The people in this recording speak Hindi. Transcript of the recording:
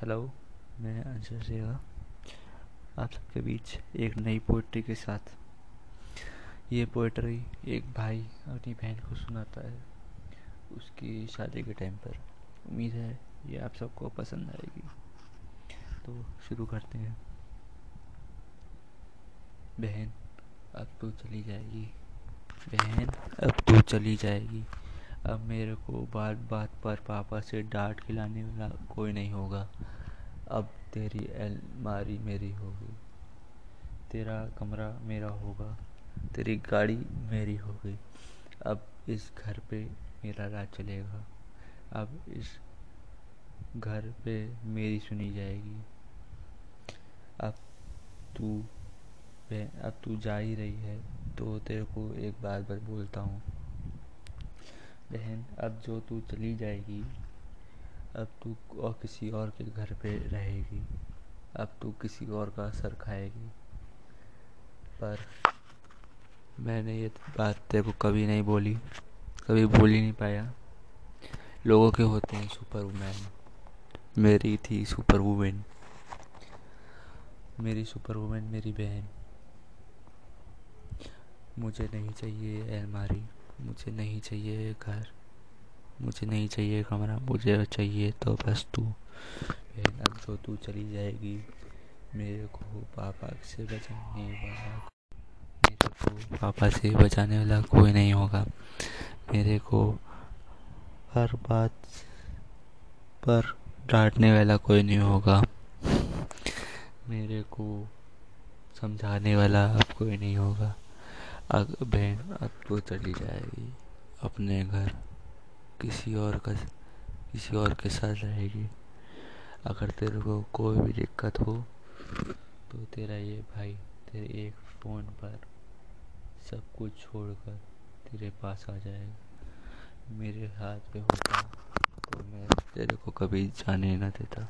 हेलो मैं अंशु सेवा। आप सबके बीच एक नई पोइट्री के साथ। ये पोइट्री एक भाई अपनी बहन को सुनाता है उसकी शादी के टाइम पर। उम्मीद है ये आप सबको पसंद आएगी। तो शुरू करते हैं। बहन, अब तो चली जाएगी। बहन, अब तो चली जाएगी। अब मेरे को बात बात पर पापा से डांट खिलाने वाला कोई नहीं होगा। अब तेरी अलमारी मेरी होगी। तेरा कमरा मेरा होगा। तेरी गाड़ी मेरी होगी। अब इस घर पे मेरा राज चलेगा। अब इस घर पे मेरी सुनी जाएगी। अब तू अब तू जा ही रही है तो तेरे को एक बात बोलता हूँ। बहन, अब जो तू चली जाएगी, अब तू और किसी और के घर पे रहेगी, अब तू किसी और का सर खाएगी। पर मैंने ये बात तेरे को कभी नहीं बोली, कभी बोल ही नहीं पाया। लोगों के होते हैं सुपर वुमेन मेरी थी सुपर वुमेन मेरी सुपर वुमेन मेरी बहन। मुझे नहीं चाहिए अलमारी। मुझे नहीं चाहिए घर। मुझे नहीं चाहिए कमरा। मुझे चाहिए तो बस तू। अब जो तू चली जाएगी। मेरे को पापा से बचाने वाला मेरे को पापा से बचाने वाला कोई नहीं होगा। मेरे को हर बात पर डांटने वाला कोई नहीं होगा। मेरे को समझाने वाला अब कोई नहीं होगा। बहन, अब तो चली जाएगी। अपने घर किसी और का, किसी और के साथ रहेगी। अगर तेरे को कोई भी दिक्कत हो तो तेरा ये भाई, तेरे एक फ़ोन पर सब कुछ छोड़कर तेरे पास आ जाएगा। मेरे हाथ पे होता तो मैं तेरे को कभी जाने ना देता।